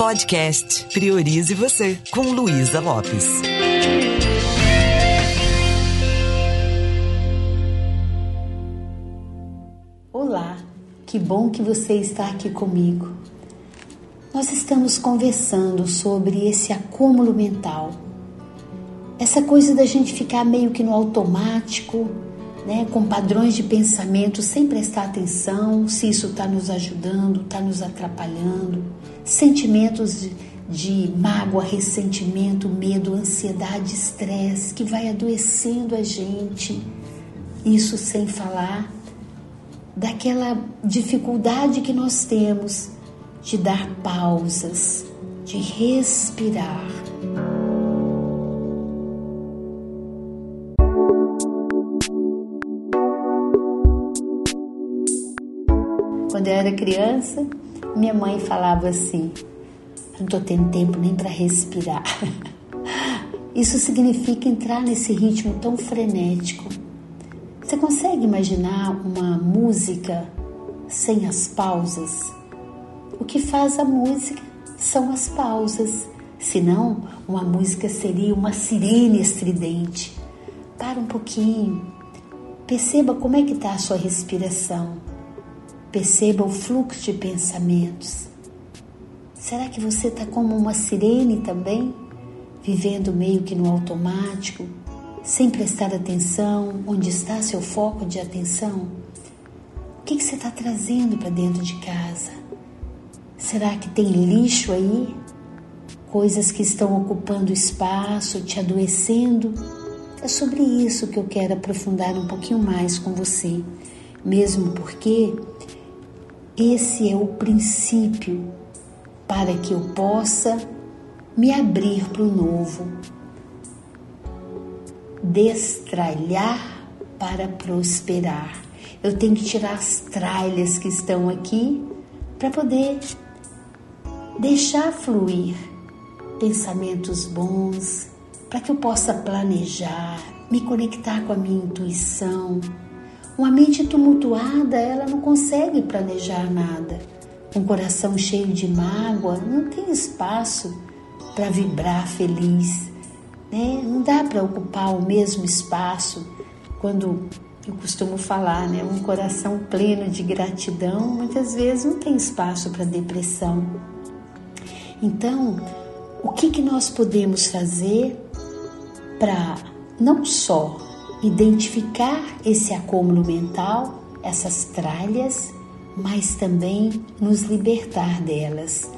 Podcast Priorize Você, com Luísa Lopes. Olá, que bom que você está aqui comigo. Nós estamos conversando sobre esse acúmulo mental, essa coisa da gente ficar meio que no automático, né, com padrões de pensamento sem prestar atenção se isso está nos ajudando, está nos atrapalhando, sentimentos de, de mágoa, ressentimento, medo, ansiedade, estresse que vai adoecendo a gente. Isso sem falar daquela dificuldade que nós temos de dar pausas, de respirar. Quando eu era criança, minha mãe falava assim: não estou tendo tempo nem para respirar. Isso significa entrar nesse ritmo tão frenético. Você consegue imaginar uma música sem as pausas? O que faz a música são as pausas. Senão, uma música seria uma sirene estridente. Para um pouquinho. Perceba como é que está a sua respiração. Perceba o fluxo de pensamentos. Será que você está como uma sirene também? Vivendo meio que no automático, sem prestar atenção onde está seu foco de atenção? O que, que você está trazendo para dentro de casa? Será que tem lixo aí? Coisas que estão ocupando espaço, te adoecendo? É sobre isso que eu quero aprofundar um pouquinho mais com você, mesmo porque esse é o princípio para que eu possa me abrir para o novo, destralhar para prosperar. Eu tenho que tirar as tralhas que estão aqui para poder deixar fluir pensamentos bons, para que eu possa planejar, me conectar com a minha intuição. Uma mente tumultuada, ela não consegue planejar nada. Um coração cheio de mágoa não tem espaço para vibrar feliz. Né? Não dá para ocupar o mesmo espaço quando eu costumo falar, né? Um coração pleno de gratidão muitas vezes não tem espaço para depressão. Então, o que, que nós podemos fazer para não só identificar esse acúmulo mental, essas tralhas, mas também nos libertar delas,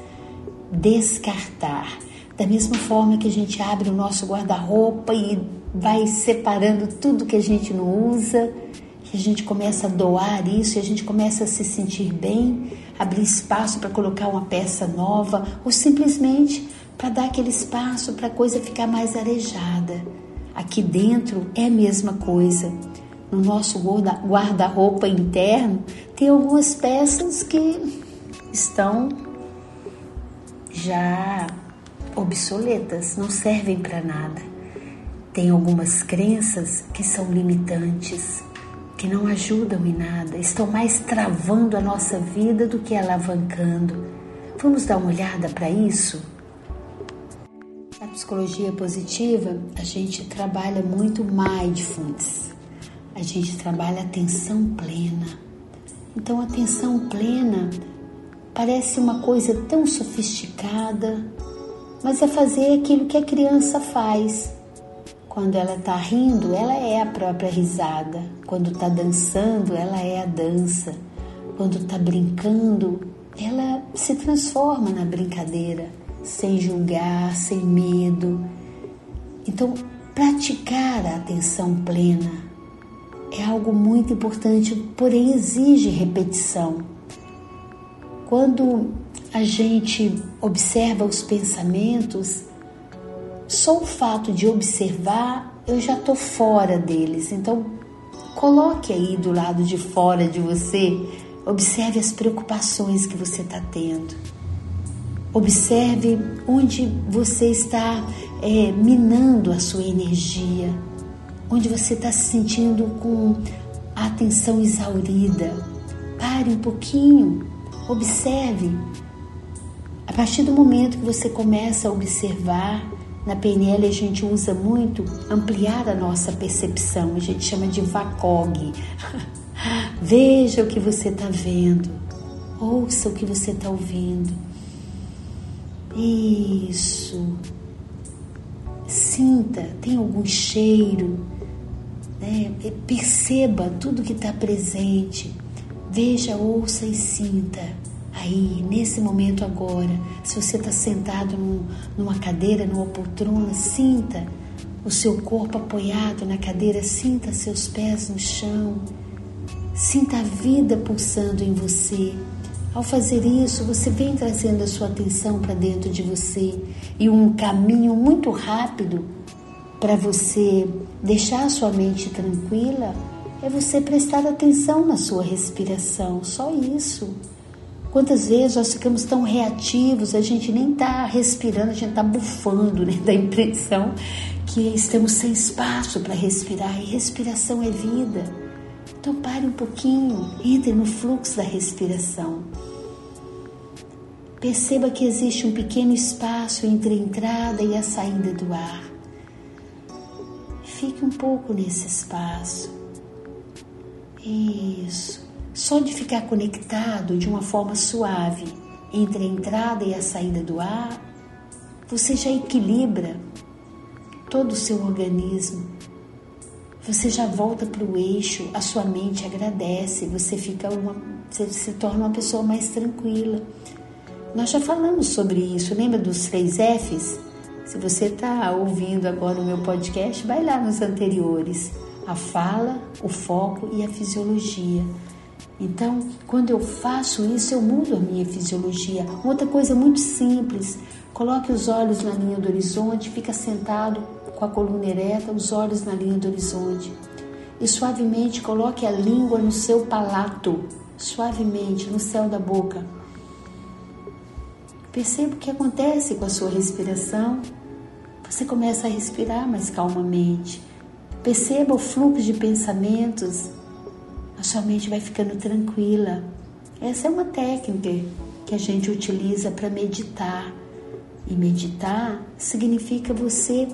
descartar. Da mesma forma que a gente abre o nosso guarda-roupa e vai separando tudo que a gente não usa, que a gente começa a doar isso e a gente começa a se sentir bem, abrir espaço para colocar uma peça nova ou simplesmente para dar aquele espaço para a coisa ficar mais arejada. Aqui dentro é a mesma coisa. No nosso guarda-roupa interno tem algumas peças que estão já obsoletas, não servem para nada. Tem algumas crenças que são limitantes, que não ajudam em nada, estão mais travando a nossa vida do que alavancando. Vamos dar uma olhada para isso? Na psicologia positiva, a gente trabalha muito mindfulness. A gente trabalha atenção plena. Então, atenção plena parece uma coisa tão sofisticada, mas é fazer aquilo que a criança faz. Quando ela está rindo, ela é a própria risada. Quando está dançando, ela é a dança. Quando está brincando, ela se transforma na brincadeira, sem julgar, sem medo. Então, praticar a atenção plena é algo muito importante, porém exige repetição. Quando a gente observa os pensamentos, só o fato de observar eu já estou fora deles. Então, coloque aí do lado de fora de você, observe as preocupações que você está tendo. Observe onde você está é, minando a sua energia, onde você está se sentindo com a atenção exaurida. Pare um pouquinho, observe A partir do momento que você começa a observar, na PNL a gente usa muito ampliar a nossa percepção, a gente chama de VACOG. Veja o que você está vendo, ouça o que você está ouvindo. Isso. Sinta, tem algum cheiro, né? perceba tudo que está presente. Veja, ouça e sinta. Aí, nesse momento agora, se você está sentado num, numa cadeira, numa poltrona, sinta o seu corpo apoiado na cadeira, sinta seus pés no chão, sinta a vida pulsando em você. Ao fazer isso, você vem trazendo a sua atenção para dentro de você e um caminho muito rápido para você deixar a sua mente tranquila é você prestar atenção na sua respiração, só isso. Quantas vezes nós ficamos tão reativos, a gente nem está respirando, a gente está bufando, né? Da impressão que estamos sem espaço para respirar e respiração é vida. Então pare um pouquinho, entre no fluxo da respiração. Perceba que existe um pequeno espaço entre a entrada e a saída do ar. Fique um pouco nesse espaço. Isso. Só de ficar conectado de uma forma suave entre a entrada e a saída do ar, você já equilibra todo o seu organismo. Você já volta para o eixo, a sua mente agradece, você fica uma, você se torna uma pessoa mais tranquila. Nós já falamos sobre isso, lembra dos três Fs? Se você está ouvindo agora o meu podcast, vai lá nos anteriores a fala, o foco e a fisiologia. Então, quando eu faço isso, eu mudo a minha fisiologia. Outra coisa muito simples: coloque os olhos na linha do horizonte, fica sentado com a coluna ereta, os olhos na linha do horizonte. E suavemente coloque a língua no seu palato, suavemente no céu da boca. Perceba o que acontece com a sua respiração. Você começa a respirar mais calmamente. Perceba o fluxo de pensamentos, a sua mente vai ficando tranquila. Essa é uma técnica que a gente utiliza para meditar. E meditar significa você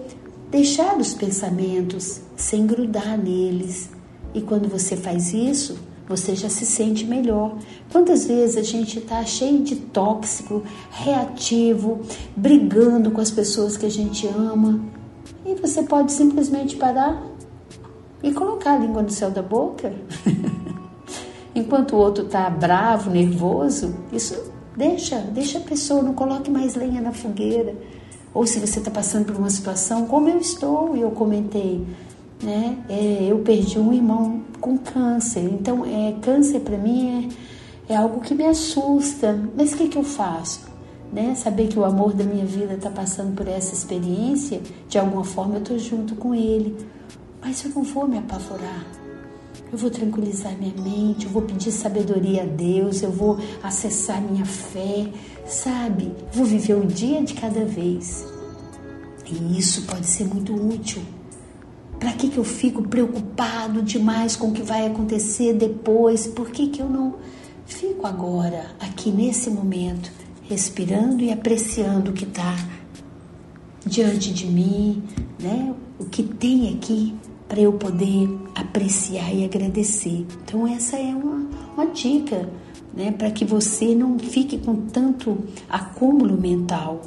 deixar os pensamentos sem grudar neles. E quando você faz isso, você já se sente melhor. Quantas vezes a gente está cheio de tóxico, reativo, brigando com as pessoas que a gente ama, e você pode simplesmente parar e colocar a língua no céu da boca. Enquanto o outro está bravo, nervoso, isso deixa, deixa a pessoa, não coloque mais lenha na fogueira. Ou se você está passando por uma situação, como eu estou, e eu comentei, né? É, eu perdi um irmão com câncer. Então, é, câncer para mim é, é algo que me assusta. Mas o que, que eu faço? Né? Saber que o amor da minha vida está passando por essa experiência, de alguma forma eu estou junto com ele. Mas eu não vou me apavorar. Eu vou tranquilizar minha mente, eu vou pedir sabedoria a Deus, eu vou acessar minha fé, sabe? Vou viver o dia de cada vez. E isso pode ser muito útil. Para que, que eu fico preocupado demais com o que vai acontecer depois? Por que, que eu não fico agora, aqui nesse momento, respirando e apreciando o que está diante de mim, né? O que tem aqui para eu poder apreciar e agradecer. Então essa é uma, uma dica, né, para que você não fique com tanto acúmulo mental.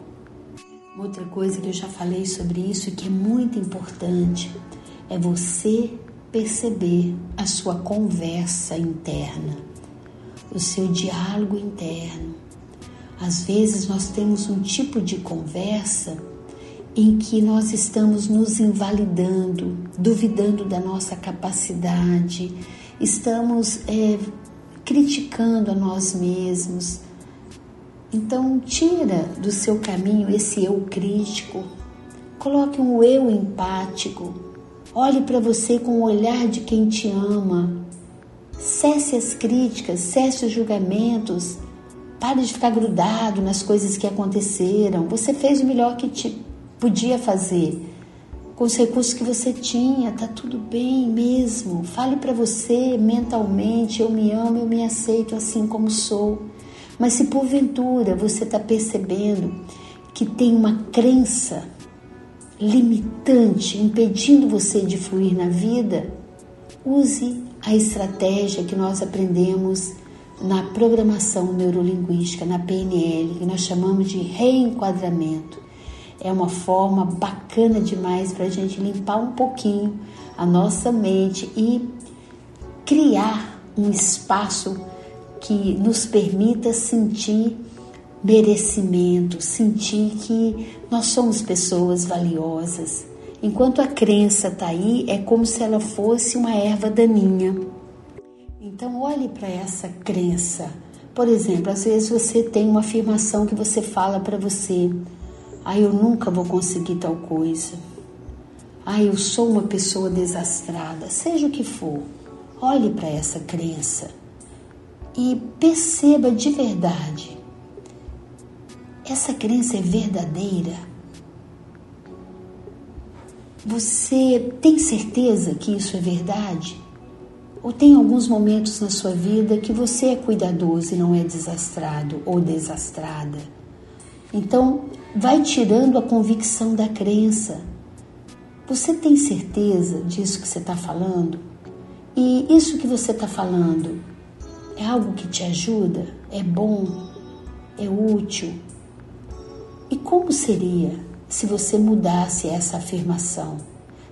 Outra coisa que eu já falei sobre isso e que é muito importante é você perceber a sua conversa interna, o seu diálogo interno. Às vezes nós temos um tipo de conversa em que nós estamos nos invalidando, duvidando da nossa capacidade, estamos é, criticando a nós mesmos. Então, tira do seu caminho esse eu crítico, coloque um eu empático, olhe para você com o olhar de quem te ama, cesse as críticas, cesse os julgamentos, pare de ficar grudado nas coisas que aconteceram. Você fez o melhor que te podia fazer com os recursos que você tinha, tá tudo bem mesmo. Fale para você mentalmente: eu me amo, eu me aceito assim como sou. Mas se porventura você está percebendo que tem uma crença limitante impedindo você de fluir na vida, use a estratégia que nós aprendemos na programação neurolinguística, na PNL, que nós chamamos de reenquadramento. É uma forma bacana demais para a gente limpar um pouquinho a nossa mente e criar um espaço que nos permita sentir merecimento, sentir que nós somos pessoas valiosas. Enquanto a crença está aí, é como se ela fosse uma erva daninha então, olhe para essa crença. Por exemplo, às vezes você tem uma afirmação que você fala para você: Ah, eu nunca vou conseguir tal coisa. Ah, eu sou uma pessoa desastrada. Seja o que for, olhe para essa crença e perceba de verdade: essa crença é verdadeira? Você tem certeza que isso é verdade? Ou tem alguns momentos na sua vida que você é cuidadoso e não é desastrado ou desastrada. Então, vai tirando a convicção da crença. Você tem certeza disso que você está falando? E isso que você está falando é algo que te ajuda? É bom? É útil? E como seria se você mudasse essa afirmação?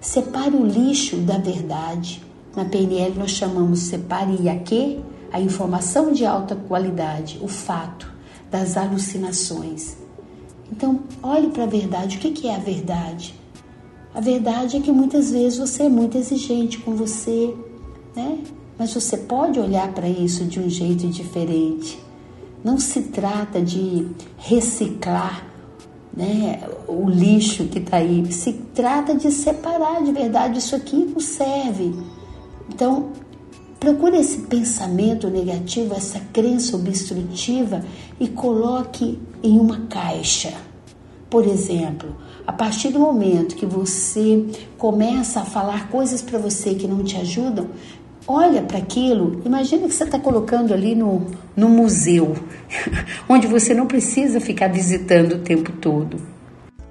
Separe o lixo da verdade na PNL nós chamamos separe aqui a informação de alta qualidade, o fato das alucinações. Então, olhe para a verdade. O que é a verdade? A verdade é que muitas vezes você é muito exigente com você, né? Mas você pode olhar para isso de um jeito diferente. Não se trata de reciclar né, o lixo que está aí. Se trata de separar de verdade. Isso aqui não serve. Então, procure esse pensamento negativo, essa crença obstrutiva e coloque em uma caixa. Por exemplo, a partir do momento que você começa a falar coisas para você que não te ajudam, olha para aquilo, imagina que você está colocando ali no, no museu, onde você não precisa ficar visitando o tempo todo.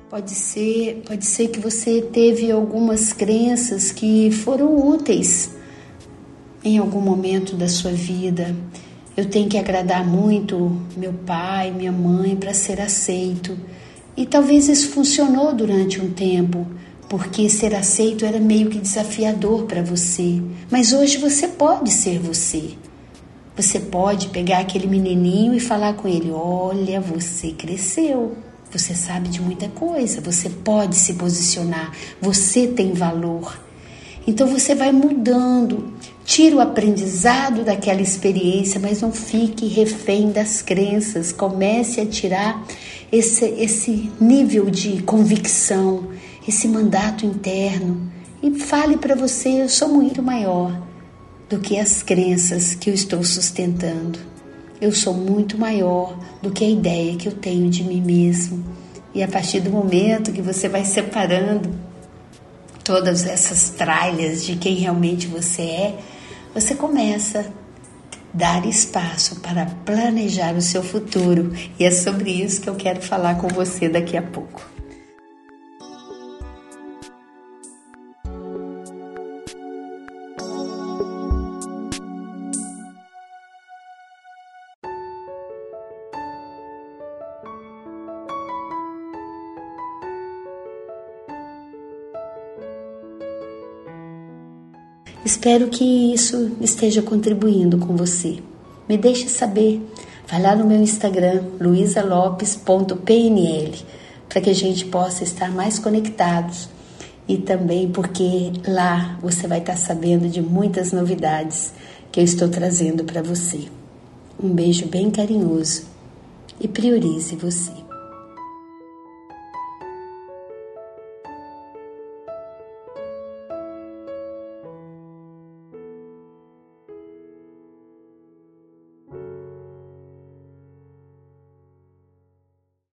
Pode ser, pode ser que você teve algumas crenças que foram úteis em algum momento da sua vida. Eu tenho que agradar muito meu pai, minha mãe para ser aceito. E talvez isso funcionou durante um tempo, porque ser aceito era meio que desafiador para você. Mas hoje você pode ser você. Você pode pegar aquele menininho e falar com ele: Olha, você cresceu. Você sabe de muita coisa, você pode se posicionar, você tem valor. Então você vai mudando, tira o aprendizado daquela experiência, mas não fique refém das crenças. Comece a tirar esse, esse nível de convicção, esse mandato interno e fale para você: eu sou muito maior do que as crenças que eu estou sustentando. Eu sou muito maior do que a ideia que eu tenho de mim mesmo. E a partir do momento que você vai separando todas essas tralhas de quem realmente você é, você começa a dar espaço para planejar o seu futuro. E é sobre isso que eu quero falar com você daqui a pouco. Espero que isso esteja contribuindo com você. Me deixe saber. Vai lá no meu Instagram, luisalopes.pnl, para que a gente possa estar mais conectados e também porque lá você vai estar sabendo de muitas novidades que eu estou trazendo para você. Um beijo bem carinhoso e priorize você.